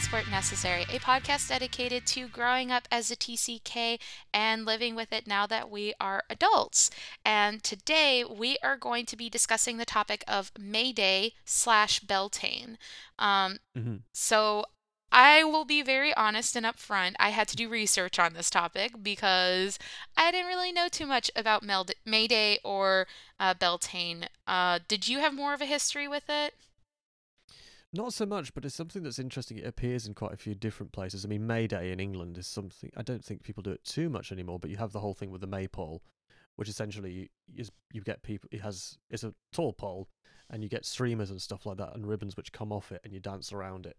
Passport Necessary, a podcast dedicated to growing up as a TCK and living with it now that we are adults. And today we are going to be discussing the topic of May Day slash Beltane. Um, hmm so I will be very honest and upfront. I had to do research on this topic because I didn't really know too much about Mel- May Day or uh, Beltane. Uh, did you have more of a history with it? Not so much, but it's something that's interesting. It appears in quite a few different places. I mean, May Day in England is something I don't think people do it too much anymore. But you have the whole thing with the maypole, which essentially is you get people. It has it's a tall pole, and you get streamers and stuff like that, and ribbons which come off it, and you dance around it.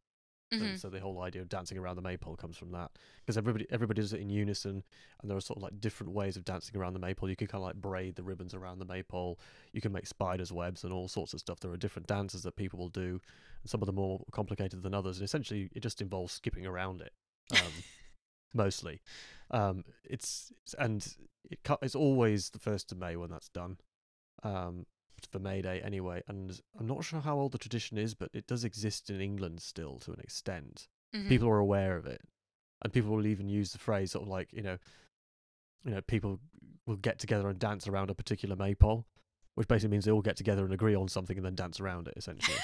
Hmm And so the whole idea of dancing around the maypole comes from that, because everybody everybody does it in unison, and there are sort of like different ways of dancing around the maypole. You can kind of like braid the ribbons around the maypole. You can make spiders' webs and all sorts of stuff. There are different dances that people will do, and some of them more complicated than others. And essentially, it just involves skipping around it, um, mostly. Um, it's it's- and it it's always the first of May when that's done. Um, for May Day anyway, and I'm not sure how old the tradition is, but it does exist in England still to an extent. Hmm people are aware of it and people will even use the phrase sort of like you know you know people will get together and dance around a particular maypole which basically means they all get together and agree on something and then dance around it essentially.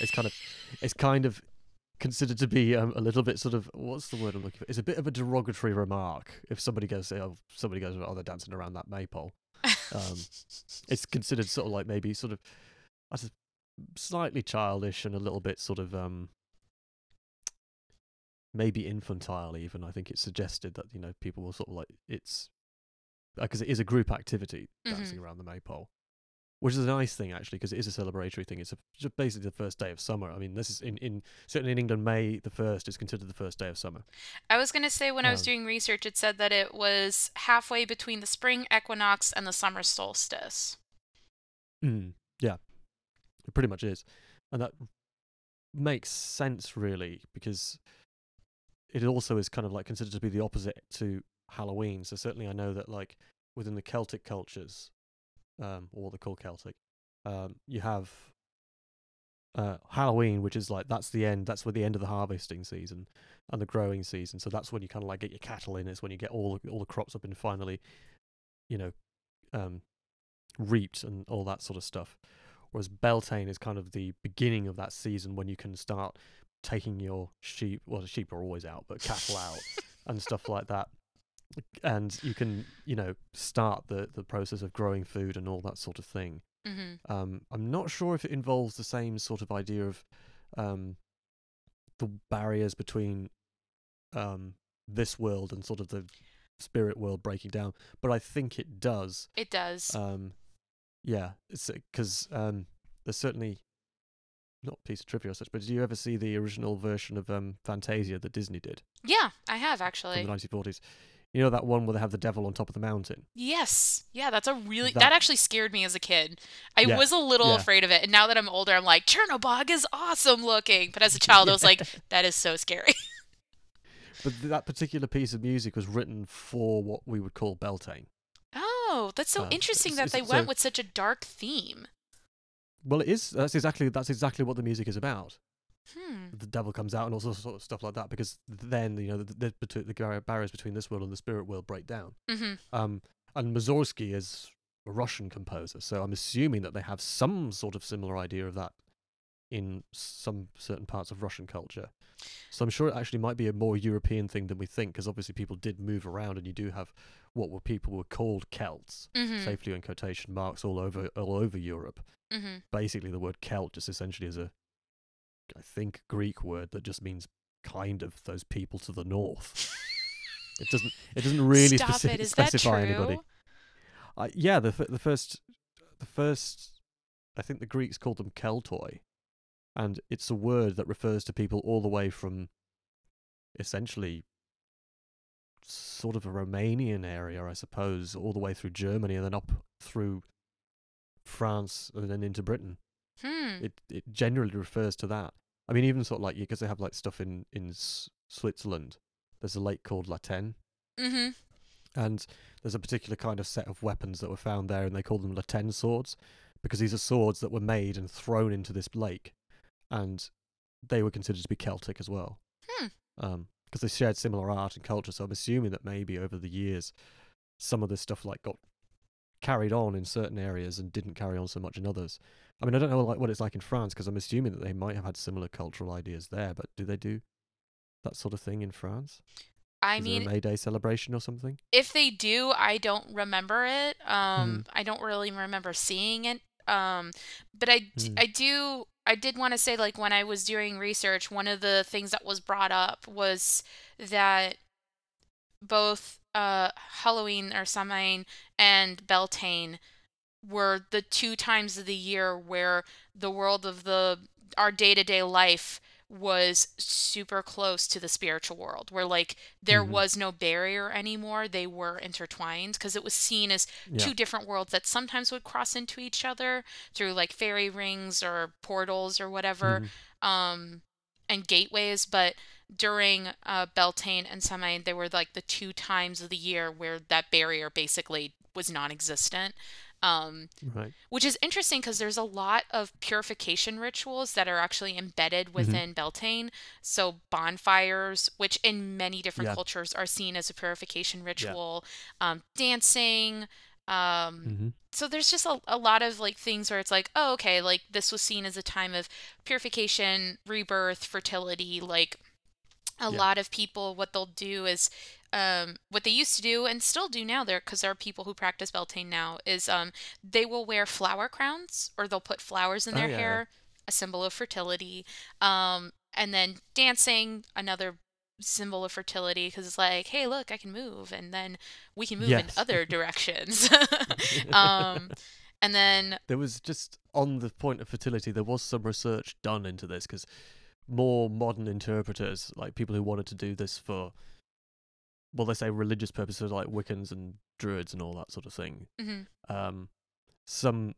It's kind of it's kind of considered to be um, a little bit sort of what's the word i'm looking for? It's a bit of a derogatory remark if somebody goes oh somebody goes oh they're dancing around that maypole um, it's considered sort of like maybe sort of I slightly childish and a little bit sort of um maybe infantile even i think it's suggested that you know people will sort of like it's because it is a group activity dancing around the maypole which is a nice thing actually because it is a celebratory thing. It's a, just basically the first day of summer. I mean this is in, in certainly in england may the first is considered the first day of summer. I was going to say when I was Um, doing research, it said that it was halfway between the spring equinox and the summer solstice. Mm, yeah, it pretty much is, and that makes sense really because it also is kind of like considered to be the opposite to Halloween. So certainly, I know that like within the Celtic cultures, um, or what they call Celtic, um, you have uh, Halloween, which is like that's the end. That's where the end of the harvesting season and the growing season. So that's when you kind of like get your cattle in. It's when you get all the, all the crops up and finally, you know, um, reaped and all that sort of stuff. Whereas Beltane is kind of the beginning of that season when you can start taking your sheep. Well, the sheep are always out, but cattle out and stuff like that. And you can, you know, start the the process of growing food and all that sort of thing. hmm Um, I'm not sure if it involves the same sort of idea of um, the barriers between um, this world and sort of the spirit world breaking down, but I think it does. It does. Um, yeah, because um, there's certainly not a piece of trivia or such, but did you ever see the original version of um, Fantasia that Disney did yeah, I have from actually. the 1940s? You know that one where they have the devil on top of the mountain? Yes. Yeah, that's a really that, That- actually scared me as a kid. I Yeah, was a little yeah. afraid of it, and now that I'm older, I'm like, Chernobog is awesome looking. But as a child, I was like, that is so scary. But that particular piece of music was written for what we would call Beltane. Oh, that's so Um, interesting it's- that they went so- with such a dark theme. Well, it is. That's exactly that's exactly what the music is about. Hmm. The devil comes out and all sorts of stuff like that. Because then you know the the, the, barriers between this world and the spirit world break down. Mm-hmm. Um, and Mussorgsky is a Russian composer, so I'm assuming that they have some sort of similar idea of that in some certain parts of Russian culture. So I'm sure it actually might be a more European thing than we think, because obviously people did move around, and you do have what were people were called Celts, Mm-hmm. safely in quotation marks all over all over Europe. Mm-hmm. Basically, the word Celt just essentially is a, I think, Greek word that just means kind of those people to the north. it doesn't. It doesn't really speci- it. Is that specify anybody. Uh, yeah, the f- the first, the first, I think the Greeks called them Keltoi, and it's a word that refers to people all the way from, essentially, sort of a Romanian area, I suppose, all the way through Germany and then up through France and then into Britain. Hmm. It it generally refers to that. I mean, even sort of like because they have like stuff in in S- Switzerland. There's a lake called La Tène, Mm-hmm. and there's a particular kind of set of weapons that were found there, and they call them La Tène swords because these are swords that were made and thrown into this lake, and they were considered to be Celtic as well. Hmm. Um, because they shared similar art and culture. So I'm assuming that maybe over the years, some of this stuff like got carried on in certain areas and didn't carry on so much in others. I mean, I don't know like what it's like in France because I'm assuming that they might have had similar cultural ideas there. But do they do that sort of thing in France? I Is mean, May Day celebration or something? if they do, I don't remember it. Um, Mm. I don't really remember seeing it. Um, but I, Mm. I do, I did want to say, like, when I was doing research, one of the things that was brought up was that both uh, Halloween or Samhain and Beltane were the two times of the year where the world of the our day-to-day life was super close to the spiritual world where like there Mhm. was no barrier anymore they were intertwined because it was seen as Yeah. two different worlds that sometimes would cross into each other through like fairy rings or portals or whatever Mhm. um and gateways but during uh Beltane and Samhain they were like the two times of the year where that barrier basically was non-existent um Right. which is interesting because there's a lot of purification rituals that are actually embedded Mm-hmm. within Beltane. So bonfires, which in many different Yeah. cultures are seen as a purification ritual, um, dancing. Um, hmm so there's just a, a lot of like things where it's like, oh, okay, like this was seen as a time of purification, rebirth, fertility. Like a Yeah. lot of people, what they'll do is um, what they used to do and still do now there because there are people who practice Beltane now is um, they will wear flower crowns or they'll put flowers in Oh, their yeah, yeah. hair, a symbol of fertility. Um, and then dancing, another symbol of fertility because it's like, hey, look, I can move, and then we can move in other directions. um, and then There was just on the point of fertility, there was some research done into this because more modern interpreters, like people who wanted to do this for, well, they say religious purposes, like Wiccans and Druids and all that sort of thing. mhm, Um, some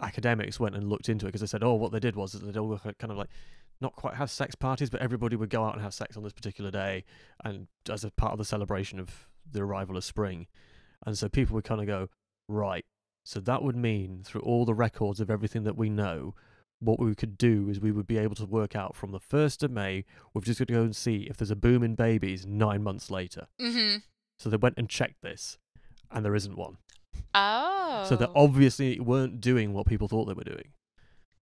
academics went and looked into it because they said, oh, what they did was they'd all kind of like not quite have sex parties, but everybody would go out and have sex on this particular day, and as a part of the celebration of the arrival of spring. And so people would kind of go, right. So that would mean through all the records of everything that we know, what we could do is we would be able to work out from the 1st of May, we've just got to go and see if there's a boom in babies nine months later. mhm. So they went and checked this, and there isn't one. oh, So they obviously weren't doing what people thought they were doing.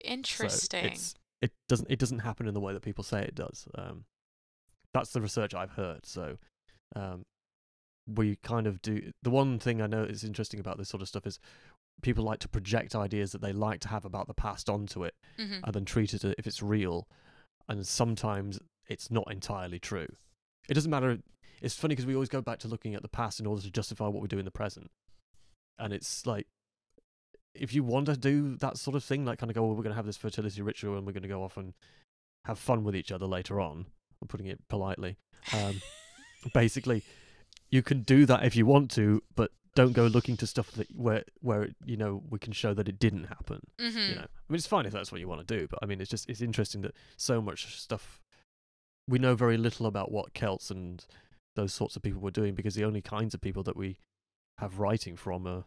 Interesting. it's, it doesn't it doesn't happen in the way that people say it does. Um, that's the research I've heard. So um, we kind of do. The one thing I know is interesting about this sort of stuff is people like to project ideas that they like to have about the past onto it, Mhm. and then treat it as if it's real. And sometimes it's not entirely true. It doesn't matter. It's funny because we always go back to looking at the past in order to justify what we do in the present. And it's like, if you want to do that sort of thing, like kind of go, well, we're going to have this fertility ritual and we're going to go off and have fun with each other later on, I'm putting it politely. Um, basically, you can do that if you want to, but don't go looking to stuff that where where you know we can show that it didn't happen Mhm. you know i mean it's fine if that's what you want to do but i mean it's just it's interesting that so much stuff we know very little about what celts and those sorts of people were doing because the only kinds of people that we have writing from are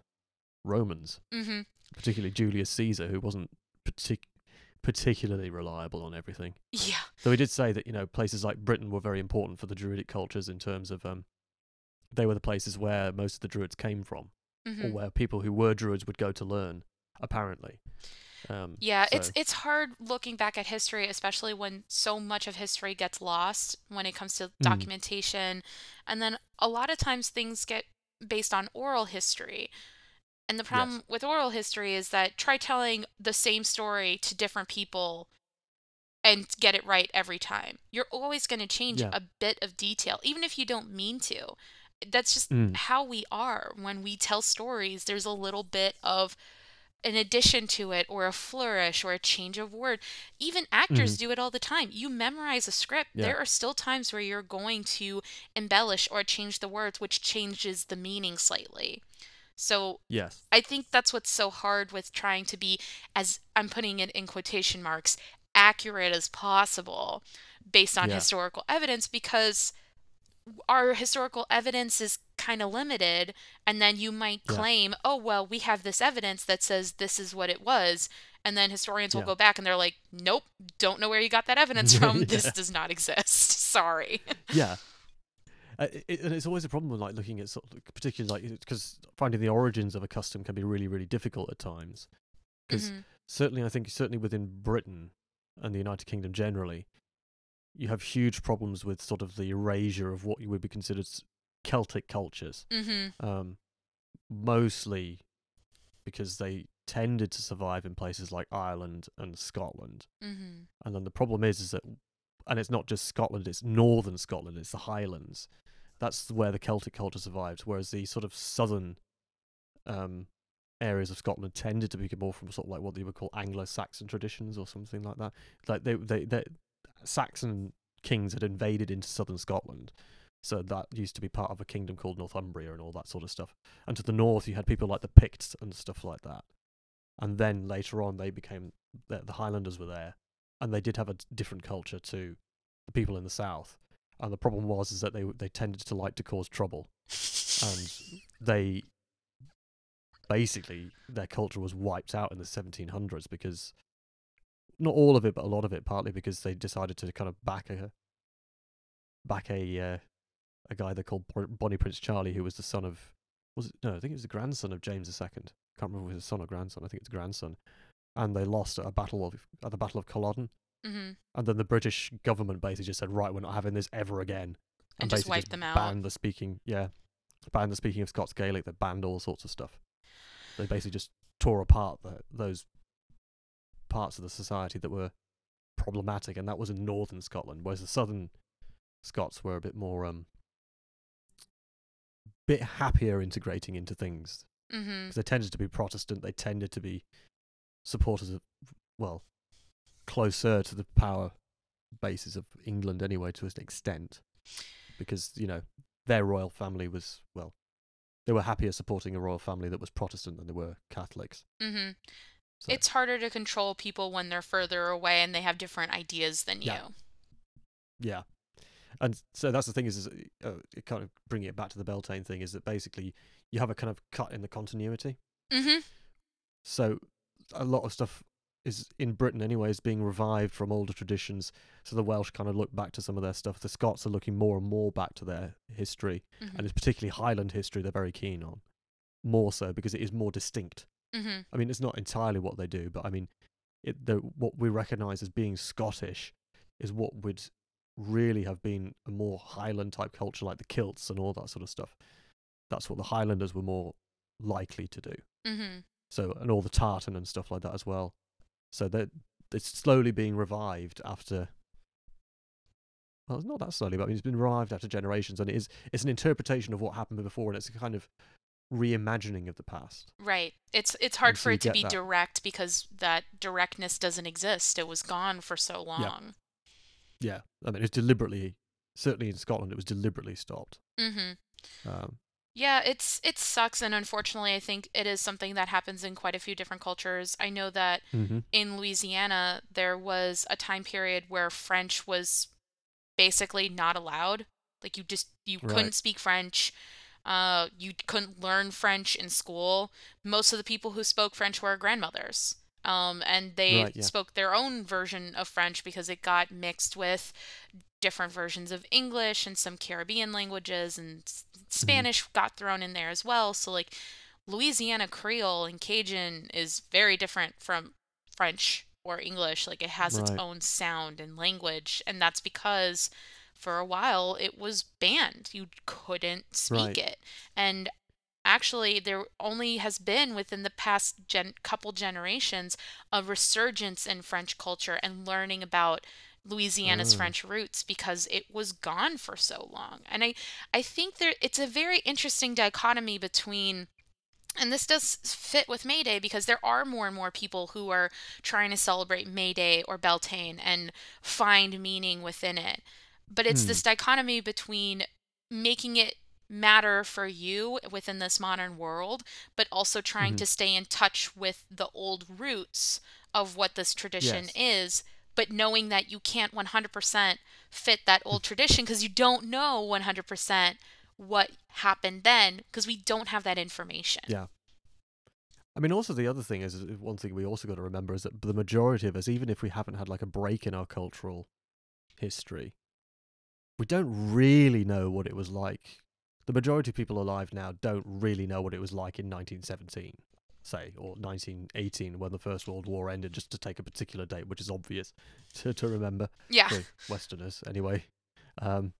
romans Mhm. particularly julius caesar who wasn't partic- particularly reliable on everything Yeah. though he did say that you know places like britain were very important for the druidic cultures in terms of um they were the places where most of the druids came from or Mhm. where people who were druids would go to learn apparently um Yeah, it's so- it's hard looking back at history, especially when so much of history gets lost when it comes to Mm. documentation. And then a lot of times things get based on oral history. And the problem with oral history is that try telling the same story to different people and get it right every time. You're always going to change Yeah. a bit of detail, even if you don't mean to. That's just Mm. how we are. When we tell stories, there's a little bit of an addition to it or a flourish or a change of word. Even actors Mhm. do it all the time. You memorize a script. Yeah. There are still times where you're going to embellish or change the words, which changes the meaning slightly. So yes I think that's what's so hard with trying to be, as I'm putting it in quotation marks, accurate as possible based on Yeah. historical evidence because our historical evidence is kind of limited. And then you might Yeah. claim, oh, well, we have this evidence that says this is what it was. And then historians will Yeah. go back and they're like, nope, don't know where you got that evidence from. Yeah. This does not exist. Sorry. yeah. Uh, it, and it's always a problem with like looking at sort of, particularly like because finding the origins of a custom can be really really difficult at times. Because Mhm. certainly, I think certainly within Britain and the United Kingdom generally, you have huge problems with sort of the erasure of what you would be considered Celtic cultures. Mhm. Um, mostly because they tended to survive in places like Ireland and Scotland. Mhm. And then the problem is, is that, and it's not just Scotland; it's northern Scotland, it's the Highlands. That's where the Celtic culture survived. Whereas the sort of southern um, areas of Scotland tended to be more from sort of like what they would call Anglo-Saxon traditions or something like that. Like they, they, they Saxon kings had invaded into southern Scotland. So that used to be part of a kingdom called Northumbria and all that sort of stuff. And to the north, you had people like the Picts and stuff like that. And then later on, they became the, the Highlanders were there, and they did have a different culture to the people in the south. And the problem was is that they they tended to like to cause trouble, and they basically their culture was wiped out in the 1700s because not all of it, but a lot of it, partly because they decided to kind of back a back a uh, a guy they called Bonnie Prince Charlie, who was the son of was it no, I think it was the grandson of James II. Can't remember if it was son or grandson. I think it's grandson. And they lost at a battle of at the Battle of Culloden. Mhm. And then the British government basically just said, right, we're not having this ever again. And just basically wiped them out. Banned the speaking, yeah, banned the speaking of Scots Gaelic. They banned all sorts of stuff. They basically just tore apart the, those parts of the society that were problematic, and that was in northern Scotland, whereas the southern Scots were a bit more, um, bit happier integrating into things because they tended to be Protestant. They tended to be supporters of, well, closer to the power bases of England anyway, to an extent, because you know their royal family was well, they were happier supporting a royal family that was Protestant than they were Catholics. Mhm. So, It's harder to control people when they're further away and they have different ideas than Yeah. you. yeah, and so that's the thing is, is uh, it kind of bringing it back to the Beltane thing is that basically you have a kind of cut in the continuity. Mhm. So a lot of stuff is in Britain anyway is being revived from older traditions. So the Welsh kind of look back to some of their stuff. The Scots are looking more and more back to their history, Mhm. and it's particularly Highland history they're very keen on. More so because it is more distinct. Mhm. I mean, it's not entirely what they do, but I mean, it, the, what we recognise as being Scottish is what would really have been a more Highland type culture, like the kilts and all that sort of stuff. That's what the Highlanders were more likely to do. Mhm. So and all the tartan and stuff like that as well. So that it's slowly being revived after. Well, it's not that slowly, but I mean it's been revived after generations, and it is it's an interpretation of what happened before, and it's a kind of reimagining of the past. Right. It's it's hard And for you it to be that. direct because that directness doesn't exist. It was gone for so long. Yeah, I mean it's deliberately, certainly in Scotland, it was deliberately stopped. Mhm. Um, Yeah, it's it sucks and unfortunately I think it is something that happens in quite a few different cultures. I know that mhm. in Louisiana there was a time period where French was basically not allowed. Like you just you Right. couldn't speak French. Uh, you couldn't learn French in school. Most of the people who spoke French were grandmothers. Um, and they Right, yeah. spoke their own version of French because it got mixed with different versions of English and some Caribbean languages and s- Spanish got thrown in there as well. So like Louisiana Creole and Cajun is very different from French or English. Like it has its own sound and language, and that's because for a while it was banned. You couldn't speak Right. it. And actually there only has been within the past gen- couple generations a resurgence in French culture and learning about Louisiana's Oh. French roots because it was gone for so long. And I I think there it's a very interesting dichotomy between and this does fit with May Day because there are more and more people who are trying to celebrate May Day or Beltane and find meaning within it. But it's Hmm. this dichotomy between making it matter for you within this modern world, but also trying Mhm. to stay in touch with the old roots of what this tradition Yes. is, but knowing that you can't 100% fit that old tradition because you don't know 100% what happened then because we don't have that information. Yeah. I mean, also the other thing is is one thing we also got to remember is that the majority of us, even if we haven't had like a break in our cultural history, we don't really know what it was like. The majority of people alive now don't really know what it was like in 1917, say, or 1918 when the First World War ended, just to take a particular date, which is obvious to, to remember Yeah. Westerners anyway. Um,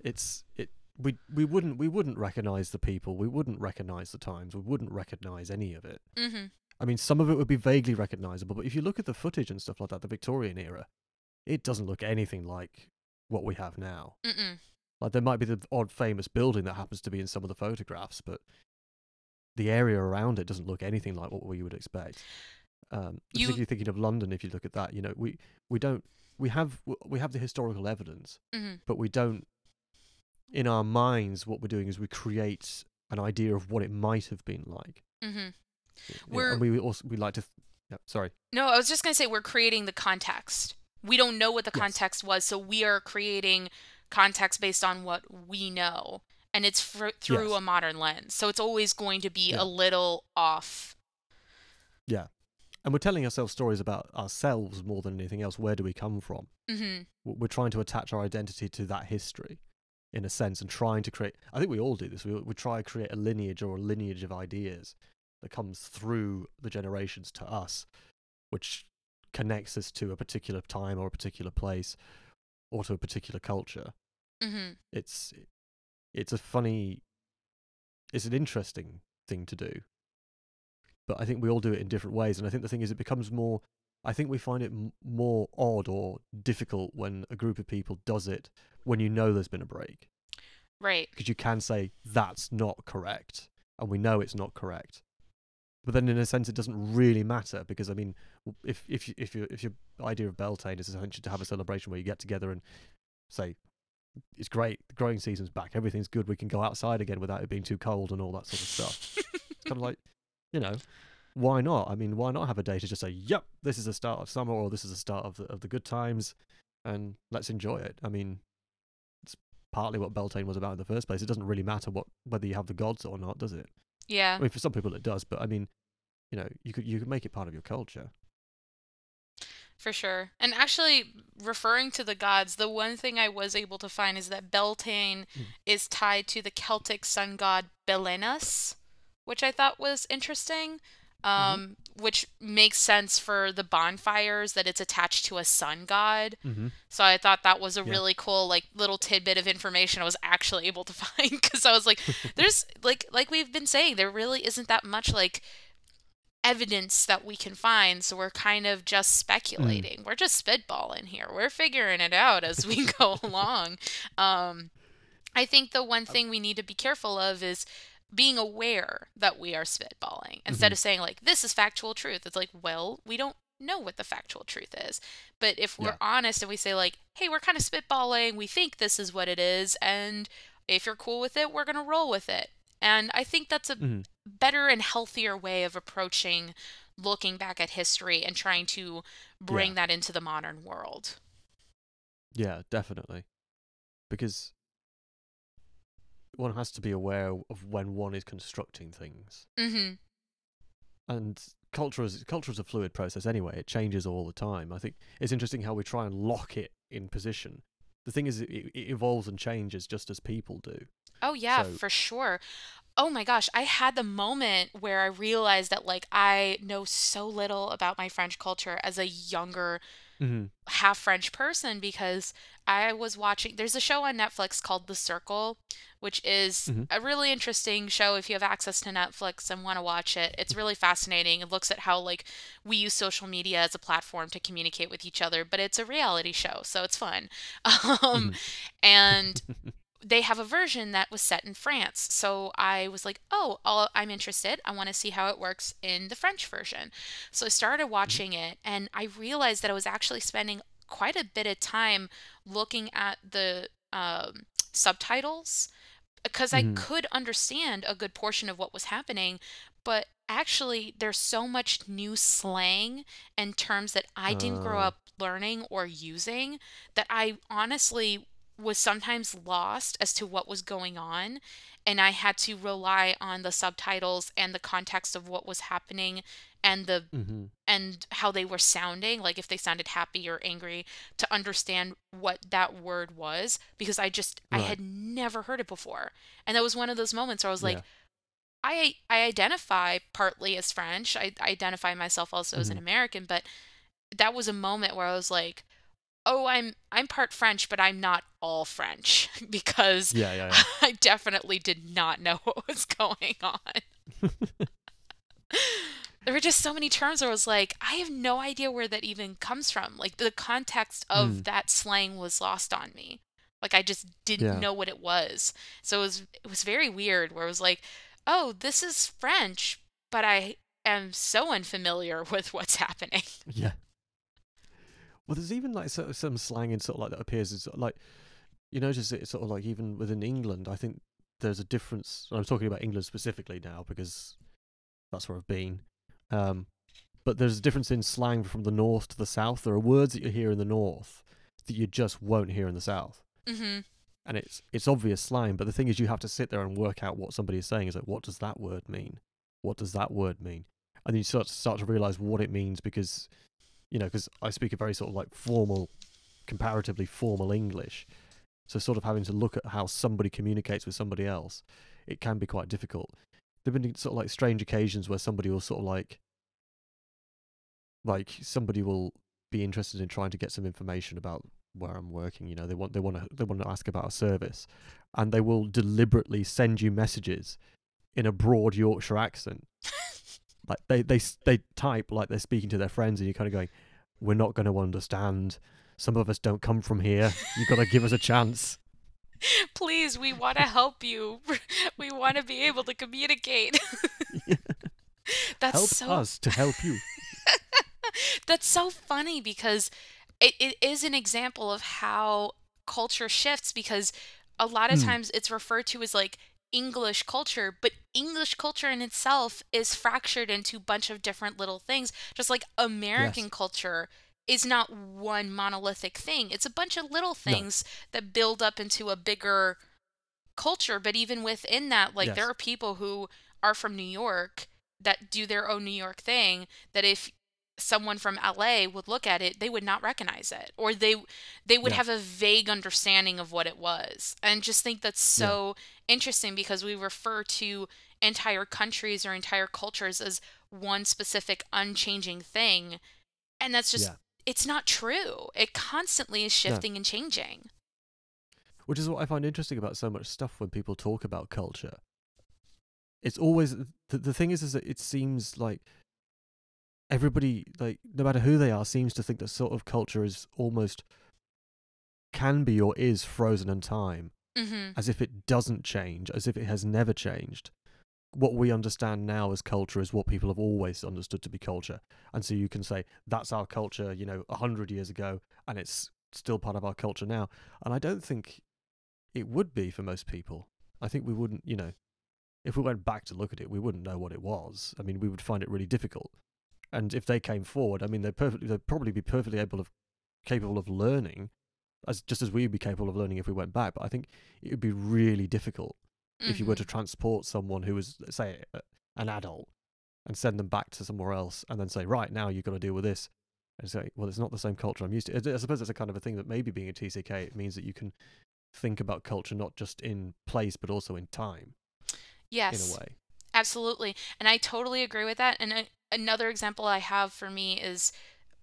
it's it we we wouldn't we wouldn't recognize the people, we wouldn't recognize the times, we wouldn't recognize any of it. Mm-hmm. I mean, some of it would be vaguely recognizable, but if you look at the footage and stuff like that, the Victorian era, it doesn't look anything like what we have now. Mm-mm. Like there might be the odd famous building that happens to be in some of the photographs, but the area around it doesn't look anything like what we would expect. Um, You- particularly thinking of London, if you look at that, you know, we we don't we have we have the historical evidence, Mm-hmm. but we don't. In our minds, what we're doing is we create an idea of what it might have been like. Mm-hmm. You know, We're- and we also we like to. Th- yeah, sorry. No, I was just going to say we're creating the context. We don't know what the Yes. context was, so we are creating context based on what we know. And it's fr- through Yes. a modern lens. So it's always going to be Yeah. a little off. Yeah, and we're telling ourselves stories about ourselves more than anything else. Where do we come from? Mm-hmm. We're trying to attach our identity to that history, in a sense, and trying to create. I think we all do this. We we try to create a lineage or a lineage of ideas that comes through the generations to us, which connects us to a particular time or a particular place, or to a particular culture. Mm-hmm. It's it's a funny, it's an interesting thing to do, but I think we all do it in different ways. And I think the thing is, it becomes more. I think we find it m- more odd or difficult when a group of people does it when you know there's been a break, Right. because you can say that's not correct, and we know it's not correct. But then, in a sense, it doesn't really matter because I mean, if if you, if you, if your idea of Beltane is essentially to have a celebration where you get together and say it's great, the growing season's back, everything's good, we can go outside again without it being too cold and all that sort of stuff. it's kind of like, you know, why not? I mean, why not have a day to just say, "Yep, this is the start of summer," or "This is the start of the of the good times," and let's enjoy it. I mean, it's partly what Beltane was about in the first place. It doesn't really matter what whether you have the gods or not, does it? Yeah. I mean, for some people it does, but I mean, you know, you could you could make it part of your culture. For sure. And actually, referring to the gods, the one thing I was able to find is that Beltane Mm. is tied to the Celtic sun god Belenus, which I thought was interesting. Um, which makes sense for the bonfires that it's attached to a sun god. Mm-hmm. So I thought that was a Yeah. really cool like little tidbit of information I was actually able to find because I was like there's like like we've been saying there really isn't that much like evidence that we can find so we're kind of just speculating. We're just spitballing here. We're figuring it out as we go along. Um I think the one thing we need to be careful of is being aware that we are spitballing instead Mhm. of saying like this is factual truth. It's like, well, we don't know what the factual truth is. But if we're Yeah. honest and we say like, hey, we're kind of spitballing, we think this is what it is, and if you're cool with it, we're gonna roll with it. And I think that's a hmm better and healthier way of approaching looking back at history and trying to bring Yeah. that into the modern world. Yeah, definitely, because one has to be aware of when one is constructing things, Mm-hmm. and culture is culture is a fluid process anyway. It changes all the time. I think it's interesting how we try and lock it in position. The thing is, it, it evolves and changes just as people do. Oh yeah, So- for sure. Oh my gosh, I had the moment where I realized that like I know so little about my French culture as a younger Mm-hmm. half French person because I was watching there's a show on Netflix called The Circle, which is Mhm. a really interesting show if you have access to Netflix and want to watch it. It's really fascinating. It looks at how like we use social media as a platform to communicate with each other, but it's a reality show, so it's fun. Um and they have a version that was set in France. So I was like, oh, I'll, I'm interested. I want to see how it works in the French version. So I started watching it and I realized that I was actually spending quite a bit of time looking at the um, subtitles because I Mhm. could understand a good portion of what was happening. But actually, there's so much new slang and terms that I didn't grow Oh. up learning or using that I honestly was sometimes lost as to what was going on and I had to rely on the subtitles and the context of what was happening and the hmm and how they were sounding like if they sounded happy or angry to understand what that word was because I just I had never heard it before. And that was one of those moments where I was like Yeah. I I identify partly as French. I, I identify myself also as an hmm American, but that was a moment where I was like, "Oh, I'm I'm part French, but I'm not all French because Yeah. Yeah. I definitely did not know what was going on." There were just so many terms where I was like, I have no idea where that even comes from. Like the context of mm. that slang was lost on me. Like I just didn't Yeah. know what it was. So it was it was very weird where it was like, "Oh, this is French, but I am so unfamiliar with what's happening." Yeah. Well, there's even like sort of some slang in sort of like that appears as sort of like you notice it sort of like even within England. I think there's a difference. I'm talking about England specifically now because that's where I've been. Um, but there's a difference in slang from the north to the south. There are words that you hear in the north that you just won't hear in the south, Mhm. and it's it's obvious slang. But the thing is, you have to sit there and work out what somebody is saying. Is like, what does that word mean? What does that word mean? And then you start to start to realize what it means because you know, because I speak a very sort of like formal, comparatively formal English. So sort of having to look at how somebody communicates with somebody else, it can be quite difficult. There've been sort of like strange occasions where somebody will sort of like, like somebody will be interested in trying to get some information about where I'm working. You know, they want they want to they want to ask about a service, and they will deliberately send you messages in a broad Yorkshire accent like they they they type like they're speaking to their friends, and you're kind of going, "We're not going to understand. Some of us don't come from here. You've got to give us a chance." Please, we want to help you. We want to be able to communicate. That's help so us to help you. That's so funny because it, it is an example of how culture shifts because a lot of Mm. times it's referred to as like English culture, but English culture in itself is fractured into a bunch of different little things. Just like American Yes. culture is not one monolithic thing, it's a bunch of little No. things that build up into a bigger culture. But even within that, like there are people who are from New York that do their own New York thing that if someone from LA would look at it, they would not recognize it, or they they would Yeah. have a vague understanding of what it was. And just think that's Yeah. so interesting because we refer to entire countries or entire cultures as one specific unchanging thing, and that's just Yeah. It's not true. It constantly is shifting and changing. Which is what I find interesting about so much stuff when people talk about culture. It's always the, the thing is is that it seems like everybody like no matter who they are seems to think that sort of culture is almost can be or is frozen in time Mhm. as if it doesn't change, as if it has never changed. What we understand now as culture is what people have always understood to be culture. And so you can say, that's our culture, you know, a hundred years ago, and it's still part of our culture now. And I don't think it would be for most people. I think we wouldn't, you know, if we went back to look at it, we wouldn't know what it was. I mean, we would find it really difficult. And if they came forward, I mean, they'd perfectly, they'd probably be perfectly able of, capable of learning, as just as we'd be capable of learning if we went back. But I think it would be really difficult if you were to Mhm. transport someone who was, say, an adult and send them back to somewhere else and then say, right, now you've got to deal with this. And say, well, it's not the same culture I'm used to. I I suppose it's a kind of a thing that maybe being a TCK, it means that you can think about culture not just in place, but also in time, Yes. in a way. Absolutely. And I totally agree with that. And a, another example I have for me is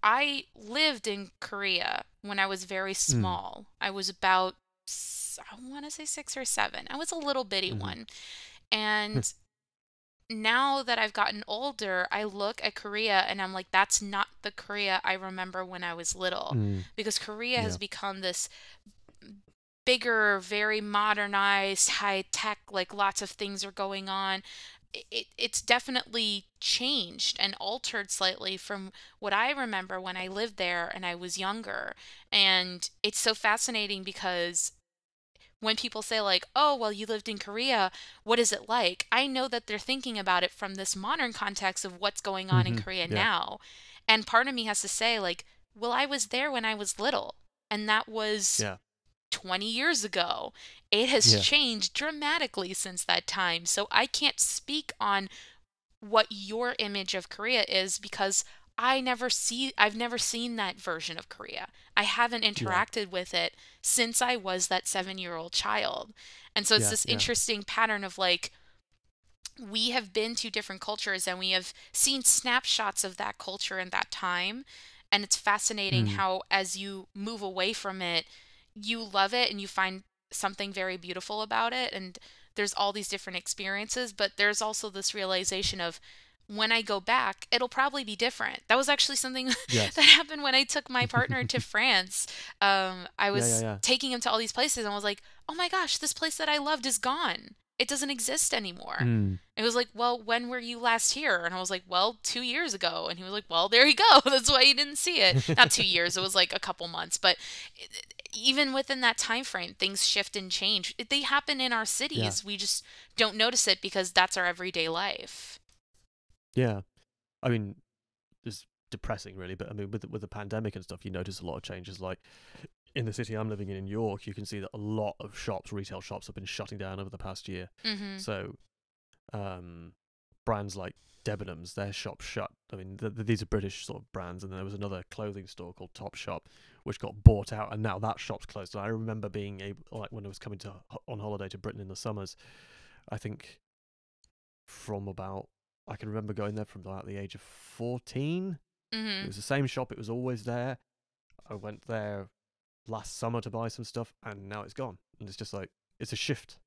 I lived in Korea when I was very Mm. small. I was about, I want to say six or seven. I was a little bitty Mhm. one. And now that I've gotten older, I look at Korea and I'm like, that's not the Korea I remember when I was little. Mm. Because Korea has become this bigger, very modernized, high tech, like lots of things are going on. It, it's definitely changed and altered slightly from what I remember when I lived there and I was younger. And it's so fascinating because when people say, like, oh, well, you lived in Korea, what is it like? I know that they're thinking about it from this modern context of what's going on in Mhm. Korea Yeah. now. And part of me has to say, like, well, I was there when I was little, and that was Yeah. 20 years ago. It has Yeah. changed dramatically since that time. So I can't speak on what your image of Korea is because I never see I've never seen that version of Korea. I haven't interacted with it since I was that 7-year-old child. And so it's Yeah, this yeah. interesting pattern of like we have been to different cultures and we have seen snapshots of that culture in that time. And it's fascinating Mm. how, as you move away from it, you love it and you find something very beautiful about it. And there's all these different experiences, but there's also this realization of when I go back, it'll probably be different. That was actually something Yes. that happened when I took my partner to France. Um, I yeah, was yeah. taking him to all these places and I was like, oh my gosh, this place that I loved is gone. It doesn't exist anymore. Mm. It was like, well, when were you last here? And I was like, well, two years ago. And he was like, well, there you go. That's why you didn't see it. Not two years. It was like a couple months. But it- even within that time frame, things shift and change. They happen in our cities. We just don't notice it because that's our everyday life. Yeah, I mean, it's depressing, really. But I mean, with the- with the pandemic and stuff, you notice a lot of changes. Like in the city I'm living in, in York, you can see that a lot of shops, retail shops, have been shutting down over the past year. hmm So, um, brands like Debenhams, their shop shut. I mean, th- th- these are British sort of brands, and then there was another clothing store called Topshop, which got bought out, and now that shop's closed. And I remember being able, like, when I was coming to on holiday to Britain in the summers, I think from about I can remember going there from about the age of fourteen. It hmm was the same shop; it was always there. I went there last summer to buy some stuff, and now it's gone. And it's just like it's a shift,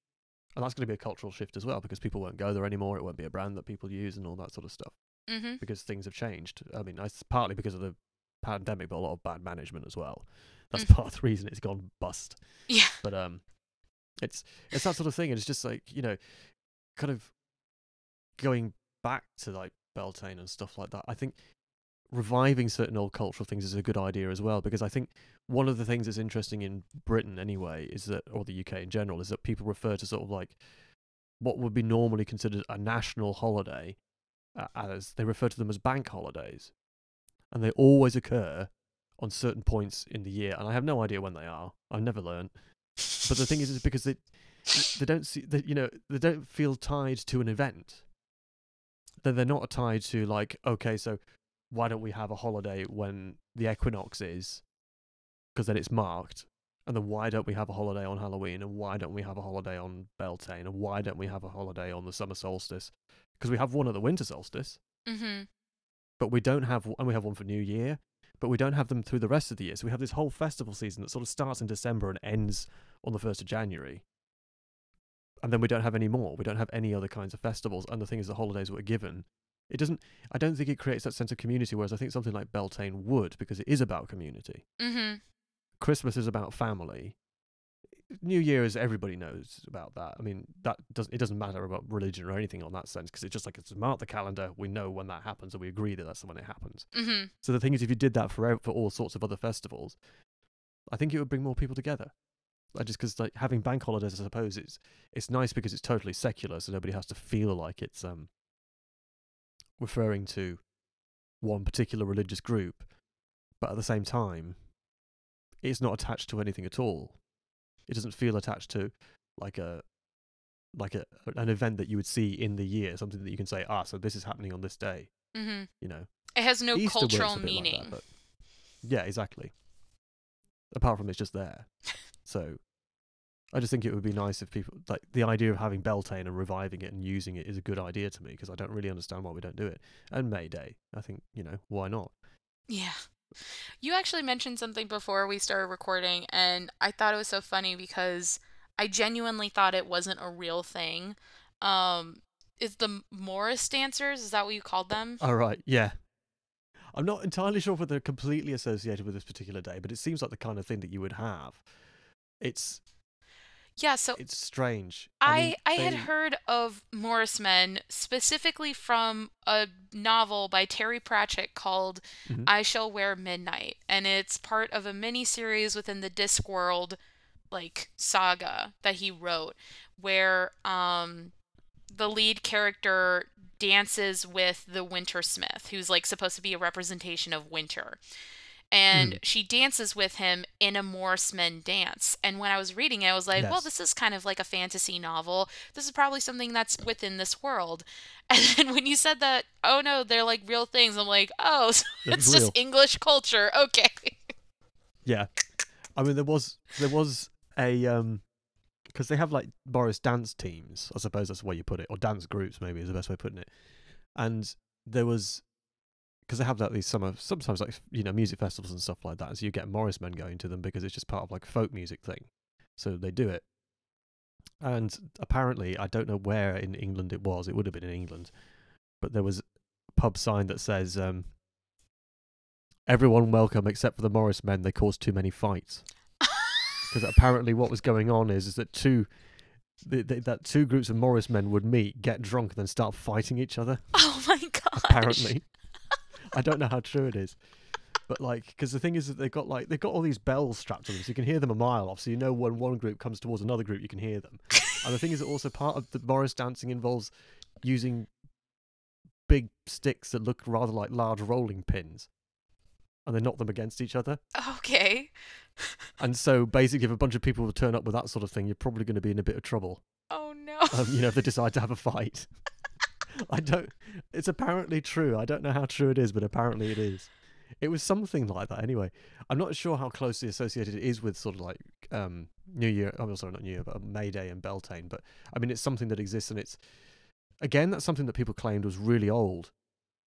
and that's going to be a cultural shift as well because people won't go there anymore. It won't be a brand that people use and all that sort of stuff hmm because things have changed. I mean, it's partly because of the pandemic, but a lot of bad management as well. That's Mm. part of the reason it's gone bust. Yeah. But um, it's it's that sort of thing, and it's just like you know, kind of going back to like Beltane and stuff like that. I think reviving certain old cultural things is a good idea as well because I think one of the things that's interesting in Britain anyway is that, or the UK in general, is that people refer to sort of like what would be normally considered a national holiday uh, as they refer to them as bank holidays, and they always occur on certain points in the year, and I have no idea when they are. I've never learned. But the thing is, is because they they don't see that you know they don't feel tied to an event. That they're not tied to like okay, so why don't we have a holiday when the equinox is? Because then it's marked. And then why don't we have a holiday on Halloween? And why don't we have a holiday on Beltane? And why don't we have a holiday on the summer solstice? Because we have one at the winter solstice, hmm but we don't have, and we have one for New Year, but we don't have them through the rest of the year. So we have this whole festival season that sort of starts in December and ends on the 1st of January. And then we don't have any more. We don't have any other kinds of festivals. And the thing is, the holidays were given, it doesn't, I don't think it creates that sense of community, whereas I think something like Beltane would, because it is about community. hmm Christmas is about family. New Year is everybody knows about that. I mean, that doesn't it doesn't matter about religion or anything on that sense because it's just like it's mark the calendar. We know when that happens, and we agree that that's when it happens. hmm So the thing is, if you did that for for all sorts of other festivals, I think it would bring more people together. Just because like having bank holidays, I suppose it's it's nice because it's totally secular, so nobody has to feel like it's um referring to one particular religious group, but at the same time, it's not attached to anything at all. It doesn't feel attached to like a like a an event that you would see in the year, something that you can say, ah, so this is happening on this day. hmm You know, It has no Easter cultural bit like that, meaning. yeah, exactly. Apart from it's just there. so I just think it would be nice if people like the idea of having Beltane and reviving it and using it is a good idea to me because I don't really understand why we don't do it. And May Day, I think you know why not? Yeah. You actually mentioned something before we started recording, and I thought it was so funny because I genuinely thought it wasn't a real thing. Um, is the Morris dancers, is that what you called them? All right, yeah. I'm not entirely sure whether they're completely associated with this particular day, but it seems like the kind of thing that you would have. It's Yeah, so it's strange. I mean, I had heard of Morris Men specifically from a novel by Terry Pratchett called Mhm. I Shall Wear Midnight, and it's part of a mini series within the Discworld like saga that he wrote, where um the lead character dances with the Wintersmith, who's like supposed to be a representation of winter. And Mm. she dances with him in a Morris Men dance. And when I was reading it, I was like, well, this is kind of like a fantasy novel. This is probably something that's within this world. And then when you said that, oh no, they're like real things, I'm like, oh, so It's it's just. English culture. Okay. Yeah, I mean there was there was a um because they have like Morris dance teams. I suppose that's the way you put it, or dance groups maybe is the best way of putting it. And there was because they have like these summer sometimes like you know music festivals and stuff like that. So you get Morris men going to them because it's just part of like folk music thing. So they do it. And apparently, I don't know where in England it was. It would have been in England, but there was a pub sign that says um, "Everyone welcome except for the Morris men. They cause too many fights." Because apparently, what was going on is is that two th th that two groups of Morris men would meet, get drunk, and then start fighting each other. Oh my god! Apparently, I don't know how true it is. But like, because the thing is that they've got like they've got all these bells strapped to them, so you can hear them a mile off. So you know when one group comes towards another group, you can hear them. and the thing is that also part of the Morris dancing involves using big sticks that look rather like large rolling pins, and they knock them against each other. Okay. And so basically, if a bunch of people will turn up with that sort of thing, you're probably going to be in a bit of trouble. Oh no. Um, you know, if they decide to have a fight. I don't. It's apparently true. I don't know how true it is, but apparently it is. It was something like that. Anyway, I'm not sure how closely associated it is with sort of like um, New Year. I'm oh, sorry, not New Year, but May Day and Beltane. But I mean, it's something that exists, and it's again that's something that people claimed was really old,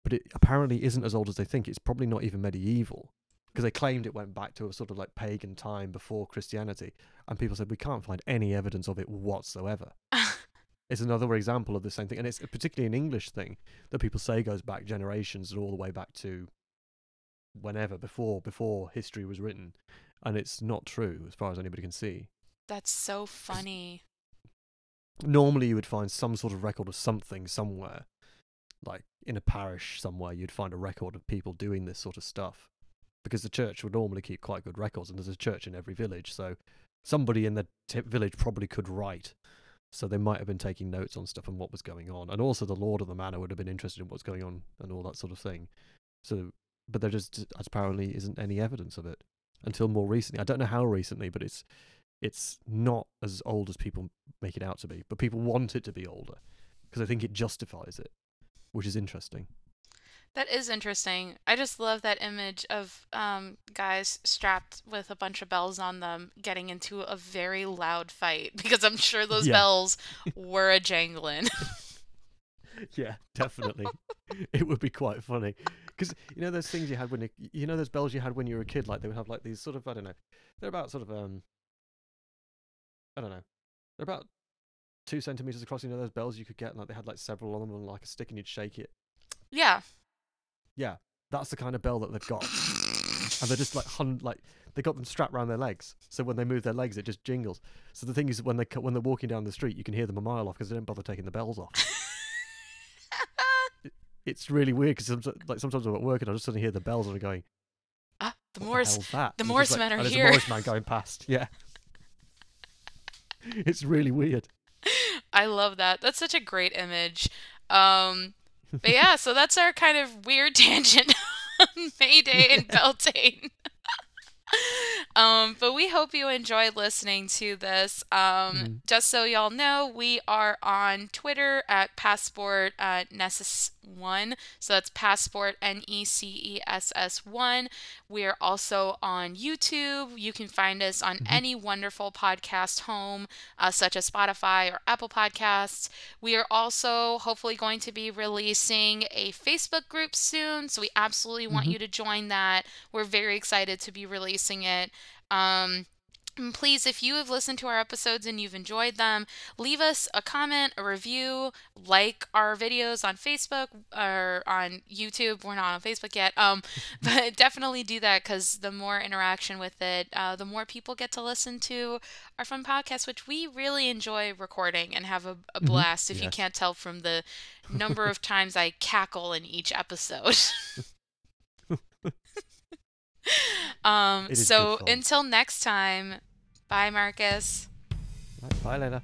but it apparently isn't as old as they think. It's probably not even medieval because they claimed it went back to a sort of like pagan time before Christianity, and people said we can't find any evidence of it whatsoever. It's another example of the same thing, and it's particularly an English thing that people say goes back generations and all the way back to whenever before before history was written, and it's not true as far as anybody can see. That's so funny. Normally, you would find some sort of record of something somewhere, like in a parish somewhere. You'd find a record of people doing this sort of stuff, because the church would normally keep quite good records, and there's a church in every village, so somebody in the t- village probably could write. So they might have been taking notes on stuff and what was going on, and also the lord of the manor would have been interested in what's going on and all that sort of thing. So, but there just apparently isn't any evidence of it until more recently. I don't know how recently, but it's it's not as old as people make it out to be. But people want it to be older because I think it justifies it, which is interesting. That is interesting. I just love that image of um, guys strapped with a bunch of bells on them getting into a very loud fight because I'm sure those Yeah. bells were a jangling. Yeah, definitely. it would be quite funny because you know those things you had when you you know those bells you had when you were a kid, like they would have like these sort of I don't know, they're about sort of um I don't know, they're about two centimeters across. You know those bells you could get, like they had like several of them on like a stick, and you'd shake it. yeah. Yeah, that's the kind of bell that they've got, and they're just like hun like they got them strapped around their legs, so when they move their legs, it just jingles. So the thing is, when they co- when they're walking down the street, you can hear them a mile off because they don't bother taking the bells off. it's really weird because like sometimes I'm at work and I just suddenly hear the bells and I'm going, ah, the what Morris. the hell's that? the And it's Morris just are "Oh, there's here." a Morris man going past. Yeah, it's really weird. I love that. That's such a great image. Um, but yeah, so that's our kind of weird tangent on Mayday and Beltane. um, but we hope you enjoyed listening to this. Um, Mhm. Just so y'all know, we are on Twitter at Passport uh, Nessus One. So that's Passport N E C E S S One. We're also on YouTube. You can find us on Mhm. any wonderful podcast home, uh, such as Spotify or Apple Podcasts. We are also hopefully going to be releasing a Facebook group soon. So we absolutely want Mhm. you to join that. We're very excited to be releasing it. Um, and please, if you have listened to our episodes and you've enjoyed them, leave us a comment, a review, like our videos on Facebook or on YouTube. We're not on Facebook yet, um, but definitely do that because the more interaction with it, uh, the more people get to listen to our fun podcast, which we really enjoy recording and have a, a Mhm. blast. If you can't tell from the number of times I cackle in each episode. um, It is good so until next time, bye, Marcus. Bye later.